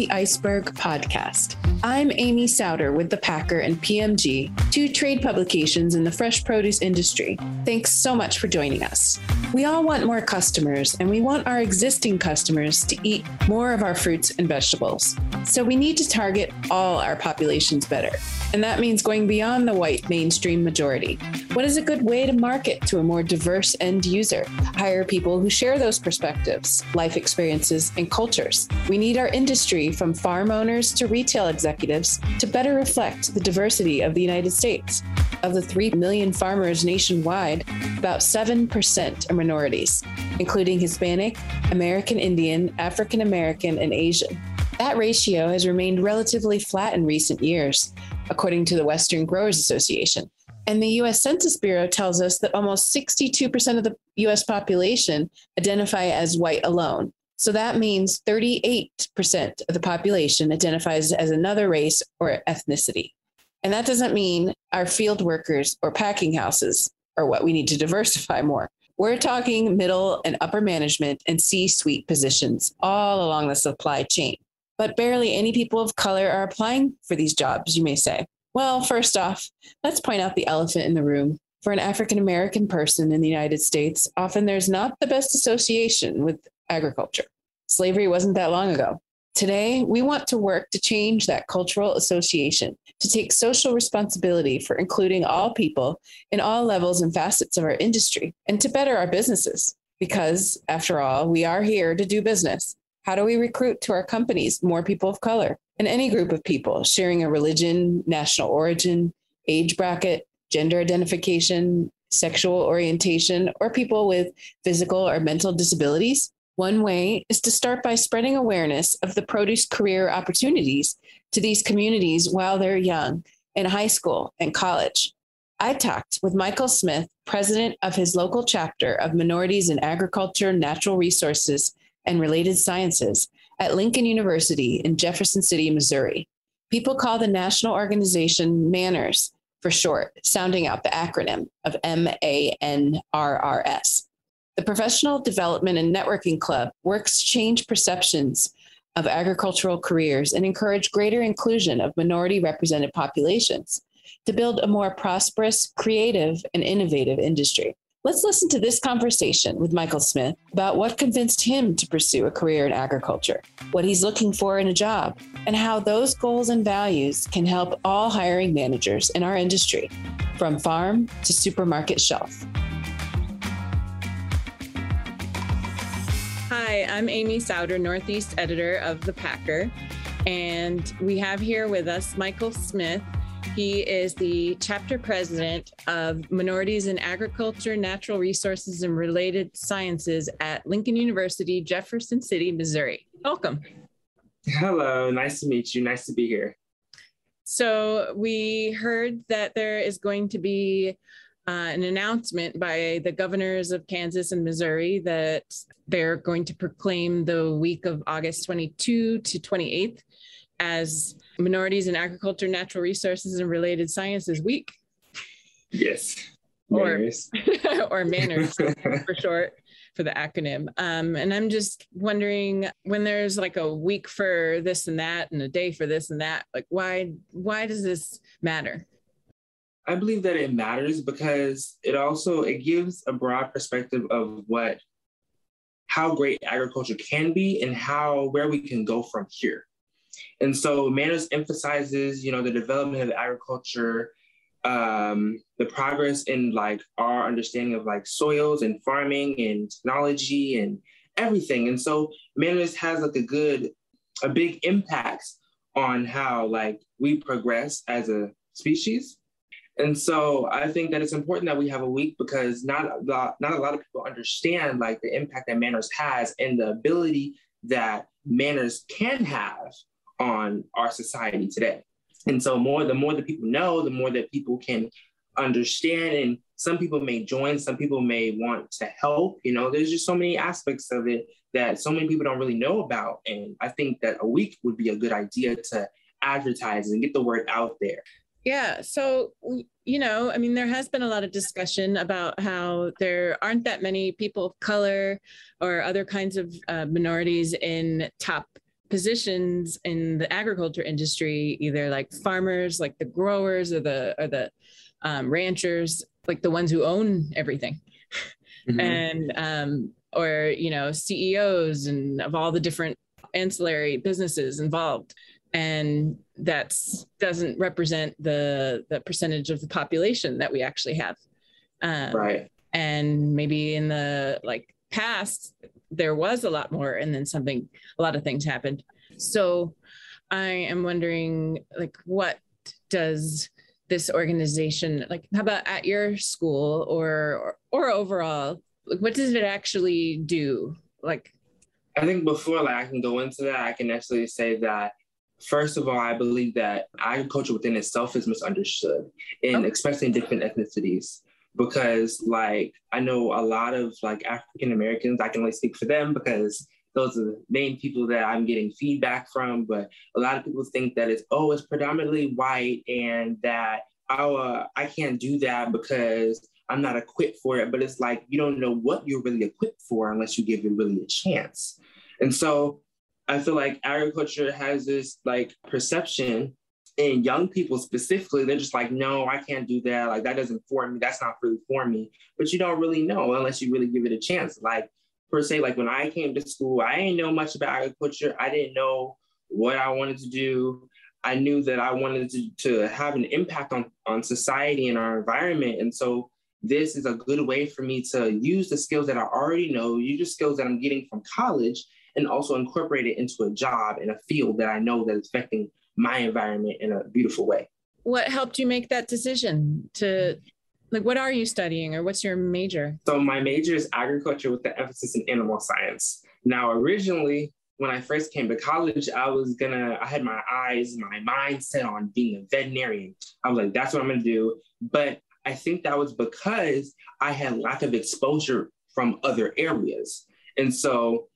the Iceberg podcast. I'm Amy Sowder with The Packer and PMG, two trade publications in the fresh produce industry. Thanks so much for joining us. We all want more customers, and we want our existing customers to eat more of our fruits and vegetables. So we need to target all our populations better. And that means going beyond the white mainstream majority. What is a good way to market to a more diverse end user? Hire people who share those perspectives, life experiences, and cultures. We need our industry, from farm owners to retail executives, to better reflect the diversity of the United States. Of the 3 million farmers nationwide, about 7% are minorities, including Hispanic, American Indian, African American, and Asian. That ratio has remained relatively flat in recent years, according to the Western Growers Association. And the US Census Bureau tells us that almost 62% of the US population identify as white alone. So that means 38% of the population identifies as another race or ethnicity. And that doesn't mean our field workers or packing houses are what we need to diversify more. We're talking middle and upper management and C suite positions all along the supply chain but barely any people of color are applying for these jobs, you may say. Well, first off, let's point out the elephant in the room. For an African American person in the United States, often there's not the best association with agriculture. Slavery wasn't that long ago. Today, we want to work to change that cultural association, to take social responsibility for including all people in all levels and facets of our industry, and to better our businesses. Because, after all, we are here to do business. How do we recruit to our companies more people of color and any group of people sharing a religion, national origin, age bracket, gender identification, sexual orientation, or people with physical or mental disabilities? One way is to start by spreading awareness of the produce career opportunities to these communities while they're young in high school and college. I talked with Michael Smith, president of his local chapter of Minorities in Agriculture, Natural Resources, and Related Sciences at Lincoln University in Jefferson City, Missouri. People call the national organization MANRRS for short, sounding out the acronym of M A N R R S. The Professional Development and Networking Club works to change perceptions of agricultural careers and encourage greater inclusion of minority represented populations to build a more prosperous, creative, and innovative industry. Let's listen to this conversation with Michael Smith about what convinced him to pursue a career in agriculture, what he's looking for in a job, and how those goals and values can help all hiring managers in our industry, from farm to supermarket shelf. Hi, I'm Amy Sowder, Northeast editor of The Packer, and we have here with us Michael Smith. He is the chapter president of Minorities in Agriculture, Natural Resources, and Related Sciences at Lincoln University, Jefferson City, Missouri. Welcome. Hello, nice to meet you. Nice to be here. So, we heard that there is going to be uh, an announcement by the governors of Kansas and Missouri that they're going to proclaim the week of August 22 to 28th as Minorities in Agriculture, Natural Resources, and Related Sciences Week. Yes. Or, or MANRRS for short for the acronym. Um, and I'm just wondering when there's like a week for this and that and a day for this and that, like why why does this matter? I believe that it matters because it also it gives a broad perspective of what how great agriculture can be and how where we can go from here. And so MANRRS emphasizes, you know, the development of agriculture, um, the progress in like our understanding of like soils and farming and technology and everything. And so MANRRS has like a good, a big impact on how like we progress as a species. And so I think that it's important that we have a week because not a lot, not a lot of people understand like the impact that MANRRS has and the ability that MANRRS can have on our society today. And so more the more that people know, the more that people can understand and some people may join, some people may want to help. You know, there's just so many aspects of it that so many people don't really know about. And I think that a week would be a good idea to advertise and get the word out there. Yeah. So, you know, I mean, there has been a lot of discussion about how there aren't that many people of color or other kinds of uh, minorities in top positions in the agriculture industry, either like farmers, like the growers or the or the um, ranchers, like the ones who own everything, mm-hmm. and um, or you know CEOs and of all the different ancillary businesses involved, and that's doesn't represent the the percentage of the population that we actually have. Um, right. And maybe in the like past there was a lot more and then something a lot of things happened so i am wondering like what does this organization like how about at your school or or, or overall like what does it actually do like i think before like i can go into that i can actually say that First of all, I believe that agriculture within itself is misunderstood, and okay. especially in different ethnicities because like I know a lot of like African Americans, I can only speak for them because those are the main people that I'm getting feedback from. But a lot of people think that it's oh, it's predominantly white and that oh, uh, I can't do that because I'm not equipped for it. But it's like you don't know what you're really equipped for unless you give it really a chance. And so I feel like agriculture has this like perception in young people specifically, they're just like, no, I can't do that. Like that doesn't for me. That's not really for me. But you don't really know unless you really give it a chance. Like per se, like when I came to school, I didn't know much about agriculture. I didn't know what I wanted to do. I knew that I wanted to, to have an impact on, on society and our environment. And so this is a good way for me to use the skills that I already know, use the skills that I'm getting from college, and also incorporate it into a job in a field that I know that is affecting my environment in a beautiful way. What helped you make that decision to like what are you studying or what's your major? So my major is agriculture with the emphasis in animal science. Now originally when I first came to college, I was gonna, I had my eyes, my mind set on being a veterinarian. I was like, that's what I'm gonna do. But I think that was because I had lack of exposure from other areas. And so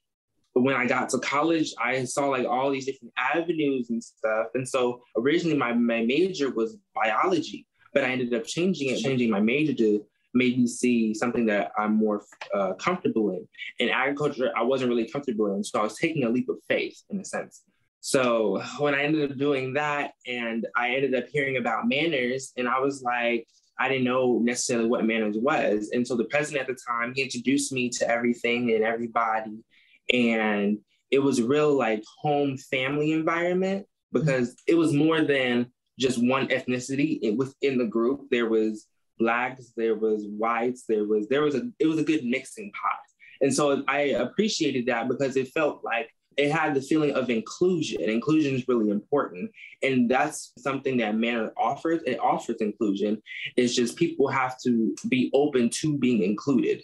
when I got to college, I saw like all these different avenues and stuff. And so originally my, my major was biology, but I ended up changing it, changing my major to made me see something that I'm more uh, comfortable in. In agriculture, I wasn't really comfortable in. So I was taking a leap of faith in a sense. So when I ended up doing that and I ended up hearing about MANRRS and I was like, I didn't know necessarily what MANRRS was. And so the president at the time, he introduced me to everything and everybody and it was real like home family environment because it was more than just one ethnicity. It, within the group there was blacks there was whites there was there was a it was a good mixing pot. And so i appreciated that because it felt like it had the feeling of inclusion inclusion is really important. And that's something that MANRRS offers it offers inclusion. It's just people have to be open to being included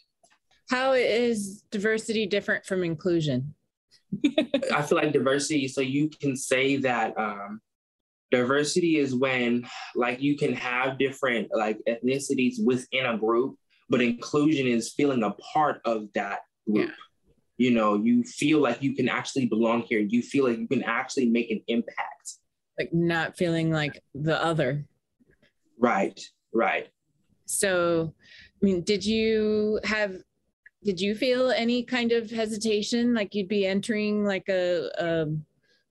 how is diversity different from inclusion? I feel like diversity, so you can say that um, diversity is when like you can have different like ethnicities within a group, but inclusion is feeling a part of that group. Yeah. You know, you feel like you can actually belong here. You feel like you can actually make an impact. Like not feeling like the other. Right, right. So, I mean, did you have did you feel any kind of hesitation like you'd be entering like a, a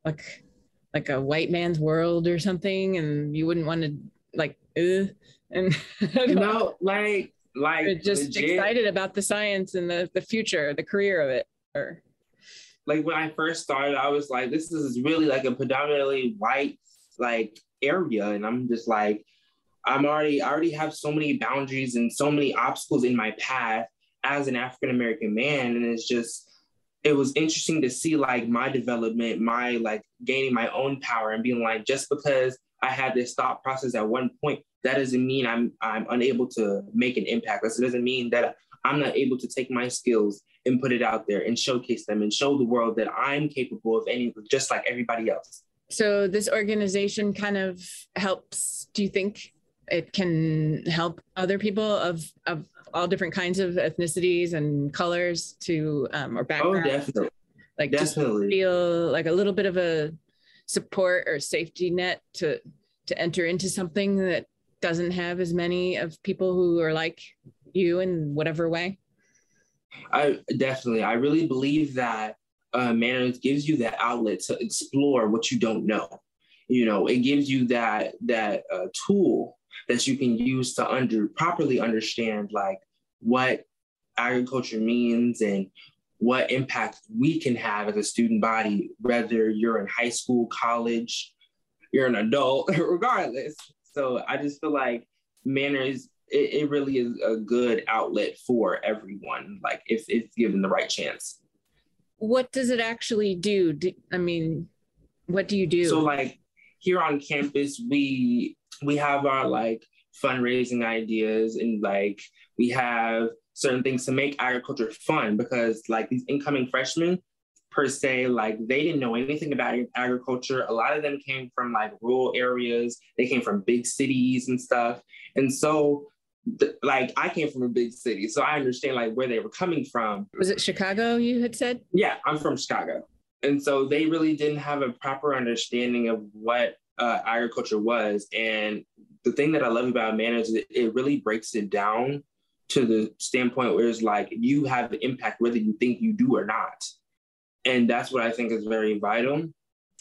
like like a white man's world or something and you wouldn't want to like uh, and no like like just legit. excited about the science and the the future the career of it or like when i first started i was like this is really like a predominantly white like area and i'm just like i'm already i already have so many boundaries and so many obstacles in my path as an African American man. And it's just, it was interesting to see like my development, my like gaining my own power and being like, just because I had this thought process at one point, that doesn't mean I'm I'm unable to make an impact. That doesn't mean that I'm not able to take my skills and put it out there and showcase them and show the world that I'm capable of any just like everybody else. So this organization kind of helps, do you think it can help other people of of all different kinds of ethnicities and colors to um, or oh, backgrounds. Oh, definitely. Like definitely. just feel like a little bit of a support or safety net to to enter into something that doesn't have as many of people who are like you in whatever way. I definitely. I really believe that uh, MANRRS gives you that outlet to explore what you don't know. You know, it gives you that that uh, tool that you can use to under properly understand like what agriculture means and what impact we can have as a student body, whether you're in high school, college, you're an adult, regardless. So I just feel like MANRRS, it, it really is a good outlet for everyone, like if it's given the right chance. What does it actually do? do I mean, what do you do? So like here on campus, we we have our like fundraising ideas and like we have certain things to make agriculture fun because like these incoming freshmen per se like they didn't know anything about agriculture. A lot of them came from like rural areas. They came from big cities and stuff. And so th- like i came from a big city so i understand like where they were coming from. Was it chicago you had said? Yeah i'm from chicago and so they really didn't have a proper understanding of what uh, agriculture was and the thing that i love about MANRRS is it really breaks it down to the standpoint where it's like you have the impact whether you think you do or not. And that's what I think is very vital.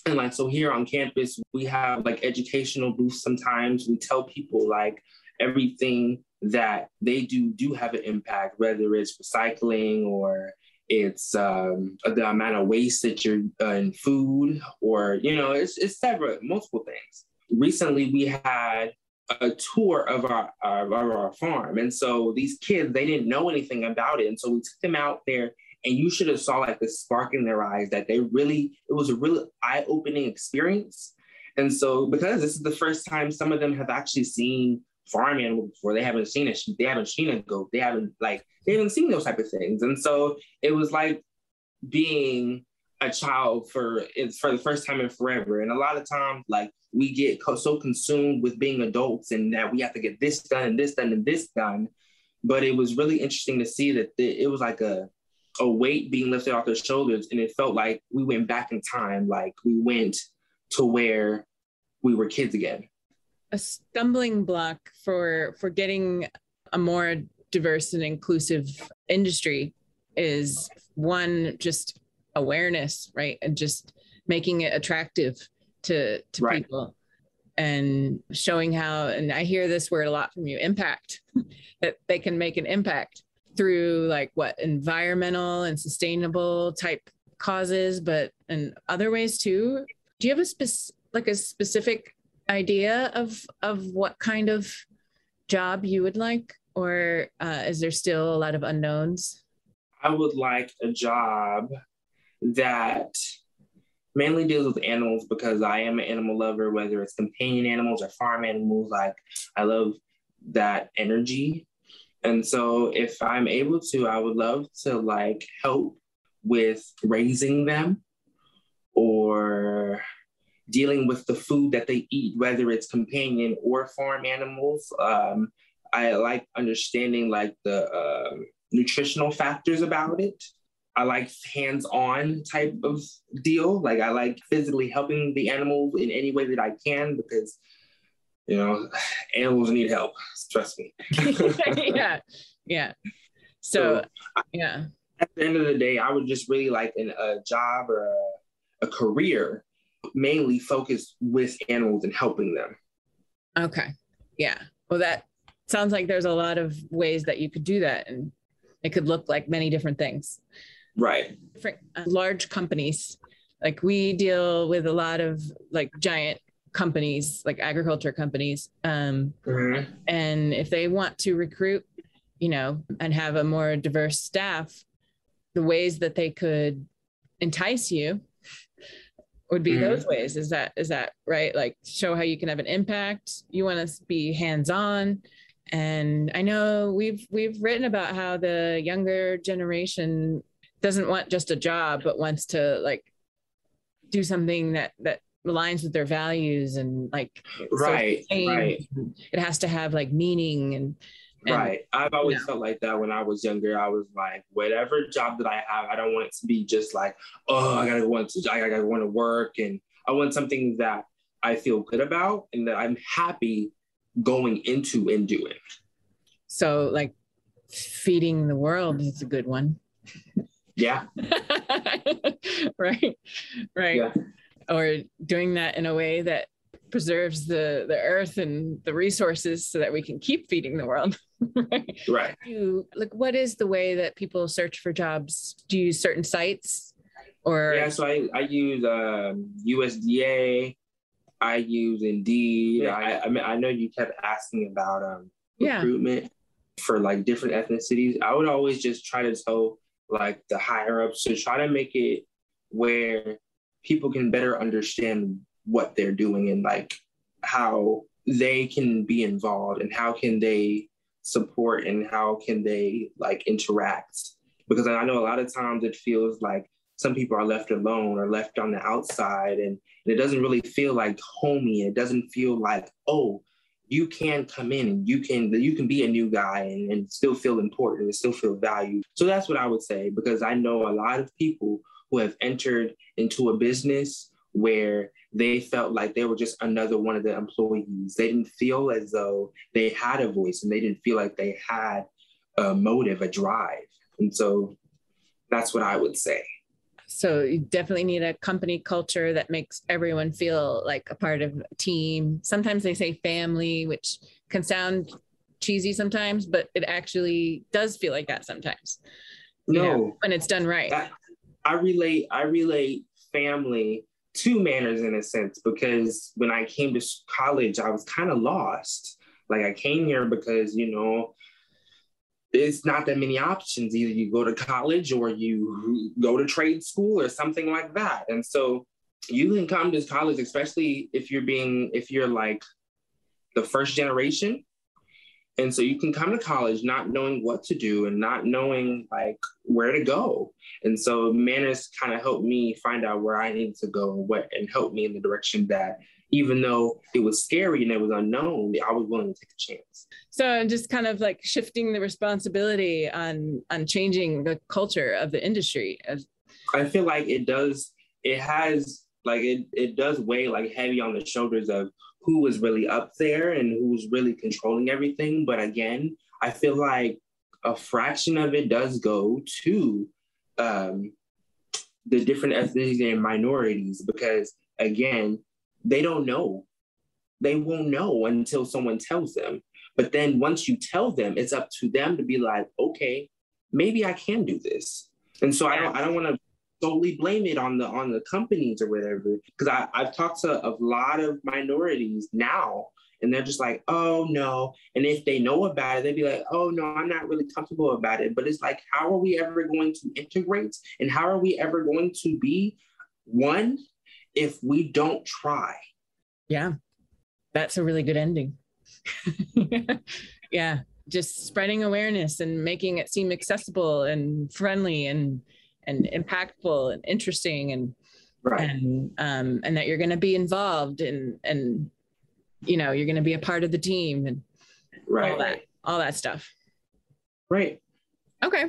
And like, so here on campus, we have like educational booths sometimes. We tell people like everything that they do do have an impact, whether it's recycling or it's um, the amount of waste that you're uh, in food or, you know, it's, it's several, multiple things. Recently, we had a tour of our, of our farm. And so these kids, they didn't know anything about it. And so we took them out there and you should have saw like the spark in their eyes that they really, it was a really eye-opening experience. And so because this is the first time some of them have actually seen farm animals before, they haven't seen sheep, they haven't seen a goat, they haven't like, they haven't seen those type of things. And so it was like being a child for for the first time in forever. And a lot of times, like we get co- so consumed with being adults and that we have to get this done and this done and this done. But it was really interesting to see that it was like a a weight being lifted off their shoulders, and it felt like we went back in time, like we went to where we were kids again. A stumbling block for for getting a more diverse and inclusive industry is one just awareness, right? And just making it attractive to to right. people and showing how and I hear this word a lot from you, impact, that they can make an impact through like what environmental and sustainable type causes, but in other ways too. Do you have a spec- like a specific idea of of what kind of job you would like, or uh, is there still a lot of unknowns? I would like a job that mainly deals with animals because I am an animal lover, whether it's companion animals or farm animals. Like I love that energy. And so if I'm able to, I would love to like help with raising them or dealing with the food that they eat, whether it's companion or farm animals. Um, I like understanding like the uh, nutritional factors about it. I like hands-on type of deal. Like I like physically helping the animals in any way that I can because you know animals need help. Trust me. yeah, yeah. So, so, yeah. At the end of the day, I would just really like an, a job or a, a career mainly focused with animals and helping them. Okay. Yeah. Well, that sounds like there's a lot of ways that you could do that, and it could look like many different things. Right. Different uh, large companies. Like we deal with a lot of like giant companies, like agriculture companies. Um, mm-hmm. And if they want to recruit, you know, and have a more diverse staff, the ways that they could entice you would be mm-hmm. those ways. Is that is that right? Like show how you can have an impact. You want to be hands on. And I know we've we've written about how the younger generation doesn't want just a job but wants to like do something that that aligns with their values and like right right it has to have like meaning and, and right i've always felt like that when i was younger i was like whatever job that i have i don't want it to be just like oh i gotta want to i gotta want to work and i want something that i feel good about and that i'm happy going into and doing so like feeding the world is a good one Yeah. right. Right. Yeah. Or doing that in a way that preserves the the earth and the resources so that we can keep feeding the world. right. Right. You like what is the way that people search for jobs? Do you use certain sites or Yeah, so I, I use um, USDA, I use Indeed. I I mean I know you kept asking about um yeah. recruitment for like different ethnicities. I would always just try to tell like the higher ups to try to make it where people can better understand what they're doing and like how they can be involved and how can they support and how can they like interact. Because i know a lot of times it feels like some people are left alone or left on the outside and, it doesn't really feel like homey. It doesn't feel like oh you can come in and you can you can be a new guy and, and still feel important and still feel valued. So that's what i would say because i know a lot of people who have entered into a business where they felt like they were just another one of the employees. They didn't feel as though they had a voice and they didn't feel like they had a motive, a drive. And so that's what I would say. So you definitely need a company culture that makes everyone feel like a part of a team. Sometimes they say family, which can sound cheesy sometimes, but it actually does feel like that sometimes. No, know, when it's done right. I, I relate. I relate family to MANRRS in a sense because when I came to college, I was kind of lost. Like I came here because, you know, it's not that many options. Either you go to college or you go to trade school or something like that. And so you can come to college, especially if you're being, if you're like the first generation, and so you can come to college not knowing what to do and not knowing like where to go. And so MANRRS kind of helped me find out where I needed to go and what and help me in the direction that even though it was scary and it was unknown, I was willing to take a chance. So just kind of like shifting the responsibility on on changing the culture of the industry. I feel like it does, it has like it it does weigh like heavy on the shoulders of who was really up there and who was really controlling everything. But again, I feel like a fraction of it does go to um, the different ethnicities and minorities because, again, they don't know. They won't know until someone tells them. But then once you tell them, it's up to them to be like, okay, maybe I can do this. And so I don't I don't want to solely blame it on the on the companies or whatever. Because I I've talked to a lot of minorities now, and they're just like, oh no. And if they know about it, they'd be like, oh no, I'm not really comfortable about it. But it's like, how are we ever going to integrate, and how are we ever going to be one if we don't try? Yeah, that's a really good ending. yeah just spreading awareness and making it seem accessible and friendly and and impactful and interesting and right. and um, and that you're going to be involved and and you know you're going to be a part of the team and right. all that all that stuff. Right. Okay.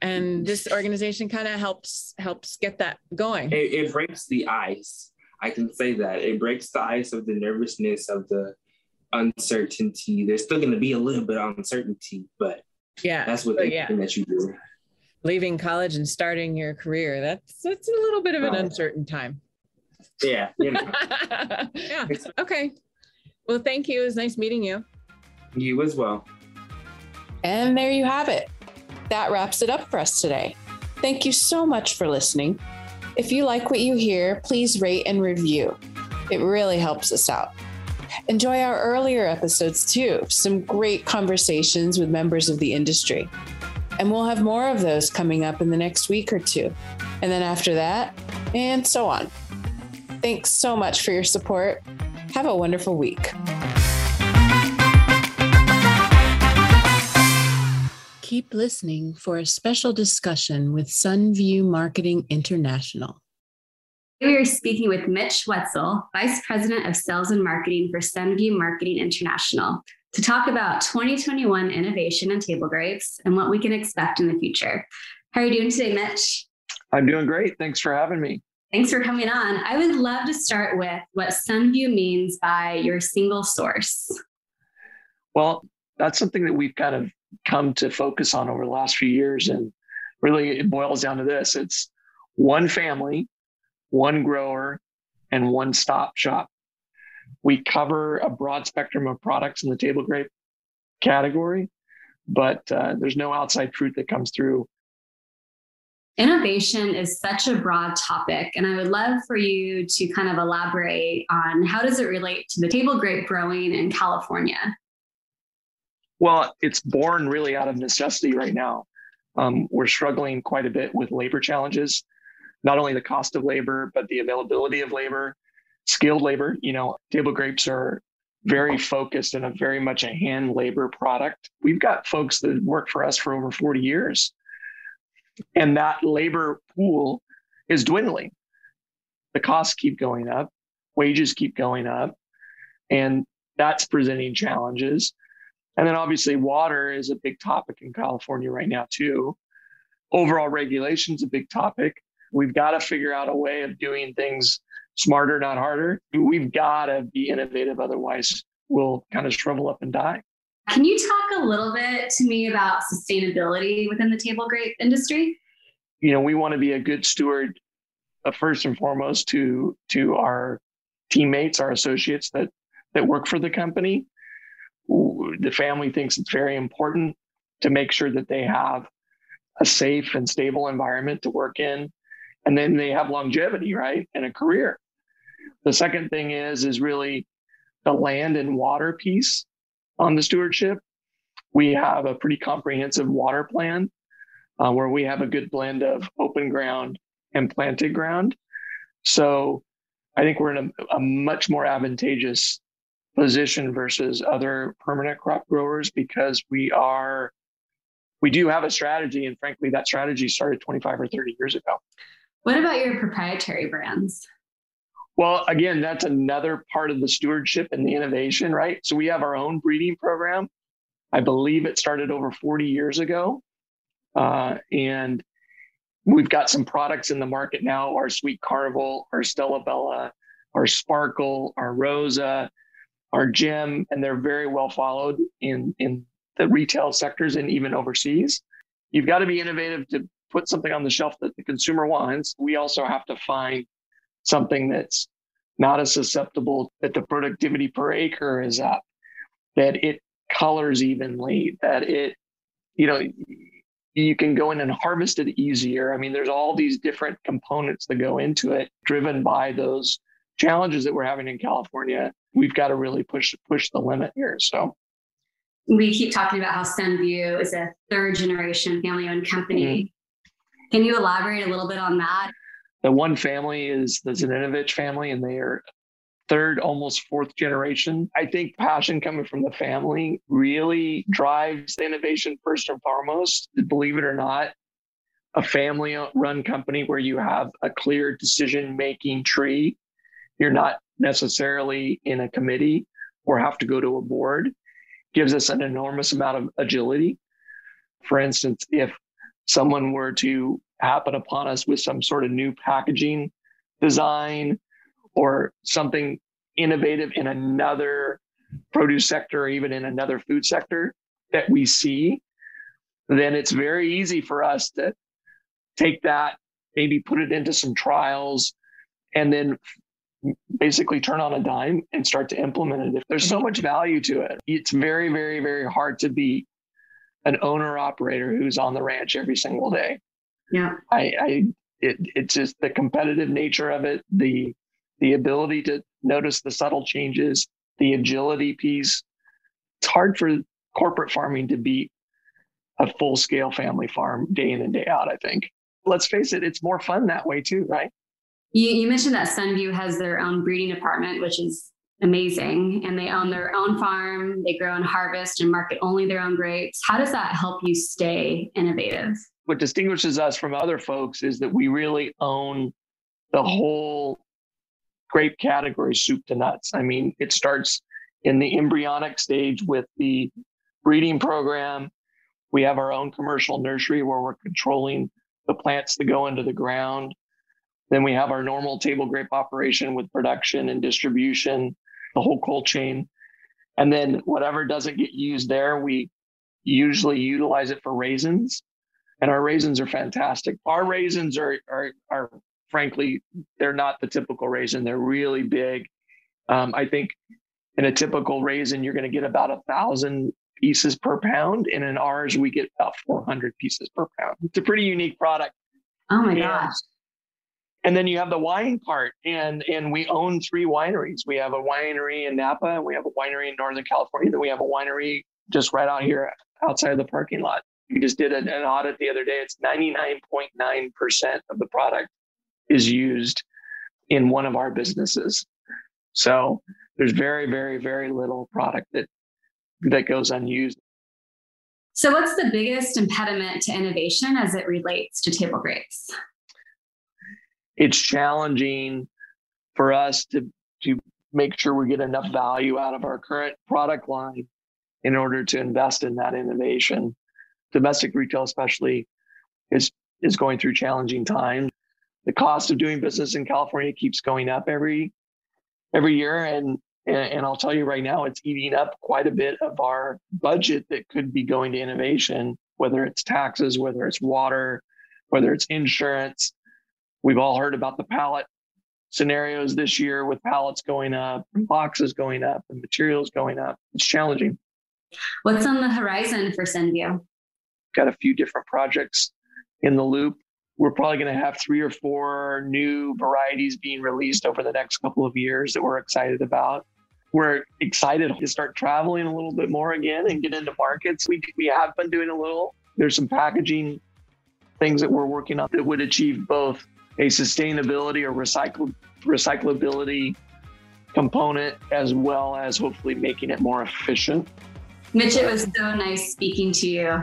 And this organization kind of helps helps get that going. It, it breaks the ice. I can say that it breaks the ice of the nervousness of the uncertainty. There's still going to be a little bit of uncertainty, but yeah, that's what they yeah. that you do leaving college and starting your career that's that's a little bit of an uncertain time. Yeah you know. yeah okay. Well thank you. It was nice meeting you. You as well. And there you have it. That wraps it up for us today. Thank you so much for listening. If you like what you hear please rate and review. It really helps us out. Enjoy our earlier episodes too. Some great conversations with members of the industry and we'll have more of those coming up in the next week or two. And then after that, and so on. Thanks so much for your support. Have a wonderful week. Keep listening for a special discussion with Sunview Marketing International. We are speaking with Mitch Wetzel, Vice President of Sales and Marketing for Sunview Marketing International to talk about 2021 innovation and table grapes and what we can expect in the future. How are you doing today, Mitch? I'm doing great. Thanks for having me. Thanks for coming on. I would love to start with what Sunview means by your single source. Well, that's something that we've kind of come to focus on over the last few years. And really it boils down to this it's one family, one grower, and one stop shop. We cover a broad spectrum of products in the table grape category, but uh, there's no outside fruit that comes through. Innovation is such a broad topic, and I would love for you to kind of elaborate on how does it relate to the table grape growing in California? Well, it's born really out of necessity right now. Um, we're struggling quite a bit with labor challenges, not only the cost of labor, but the availability of labor, skilled labor. You know, table grapes are very focused and a very much a hand labor product. We've got folks that work for us for over 40 years. And that labor pool is dwindling. The costs keep going up, wages keep going up, and that's presenting challenges. And then obviously, water is a big topic in California right now, too. Overall regulation is a big topic. We've got to figure out a way of doing things smarter, not harder. We've got to be innovative, otherwise, we'll kind of shrivel up and die. Can you talk a little bit to me about sustainability within the table grape industry? You know, we want to be a good steward, uh, first and foremost, to to our teammates, our associates that that work for the company. The family thinks it's very important to make sure that they have a safe and stable environment to work in, and then they have longevity, right, and a career. The second thing is is really the land and water piece on the stewardship. We have a pretty comprehensive water plan uh, where we have a good blend of open ground and planted ground. So I think we're in a, a much more advantageous position versus other permanent crop growers because we are we do have a strategy and frankly that strategy started 25 or 30 years ago what about your proprietary brands well, again, that's another part of the stewardship and the innovation, right? So we have our own breeding program. I believe it started over 40 years ago. Uh, and we've got some products in the market now our Sweet Carnival, our Stella Bella, our Sparkle, our Rosa, our Gem, and they're very well followed in, in the retail sectors and even overseas. You've got to be innovative to put something on the shelf that the consumer wants. We also have to find something that's not as susceptible that the productivity per acre is up, that it colors evenly, that it, you know, you can go in and harvest it easier. I mean, there's all these different components that go into it, driven by those challenges that we're having in California. We've got to really push push the limit here. So we keep talking about how SunView is a third generation family owned company. Mm-hmm. Can you elaborate a little bit on that? The one family is the Zaninovich family, and they are third, almost fourth generation. I think passion coming from the family really drives the innovation first and foremost. Believe it or not, a family run company where you have a clear decision making tree, you're not necessarily in a committee or have to go to a board, gives us an enormous amount of agility. For instance, if someone were to happen upon us with some sort of new packaging design or something innovative in another produce sector or even in another food sector that we see, then it's very easy for us to take that, maybe put it into some trials, and then basically turn on a dime and start to implement it. There's so much value to it. It's very, very, very hard to be an owner operator who's on the ranch every single day. Yeah. I, I it, it's just the competitive nature of it, the the ability to notice the subtle changes, the agility piece. It's hard for corporate farming to beat a full scale family farm day in and day out, I think. Let's face it, it's more fun that way too, right? You, you mentioned that SunView has their own breeding department, which is amazing. And they own their own farm, they grow and harvest and market only their own grapes. How does that help you stay innovative? What distinguishes us from other folks is that we really own the whole grape category, soup to nuts. I mean, it starts in the embryonic stage with the breeding program. We have our own commercial nursery where we're controlling the plants that go into the ground. Then we have our normal table grape operation with production and distribution, the whole cold chain. And then whatever doesn't get used there, we usually utilize it for raisins and our raisins are fantastic. Our raisins are are are frankly they're not the typical raisin. They're really big. Um, I think in a typical raisin, you're going to get about a thousand pieces per pound, and in ours, we get about 400 pieces per pound. It's a pretty unique product. Oh my gosh! And then you have the wine part, and and we own three wineries. We have a winery in Napa, and we have a winery in Northern California. Then we have a winery just right out here outside of the parking lot. We just did an, an audit the other day. It's 99.9% of the product is used in one of our businesses. So there's very, very, very little product that that goes unused. So, what's the biggest impediment to innovation as it relates to table grapes? It's challenging for us to to make sure we get enough value out of our current product line in order to invest in that innovation. Domestic retail, especially, is is going through challenging times. The cost of doing business in California keeps going up every every year, and and, I'll tell you right now, it's eating up quite a bit of our budget that could be going to innovation, whether it's taxes, whether it's water, whether it's insurance. We've all heard about the pallet scenarios this year with pallets going up, and boxes going up, and materials going up. It's challenging. What's on the horizon for Sunview? Got a few different projects in the loop. We're probably going to have three or four new varieties being released over the next couple of years that we're excited about. We're excited to start traveling a little bit more again and get into markets. We, we have been doing a little. There's some packaging things that we're working on that would achieve both a sustainability or recycle, recyclability component as well as hopefully making it more efficient Mitch, it was so nice speaking to you.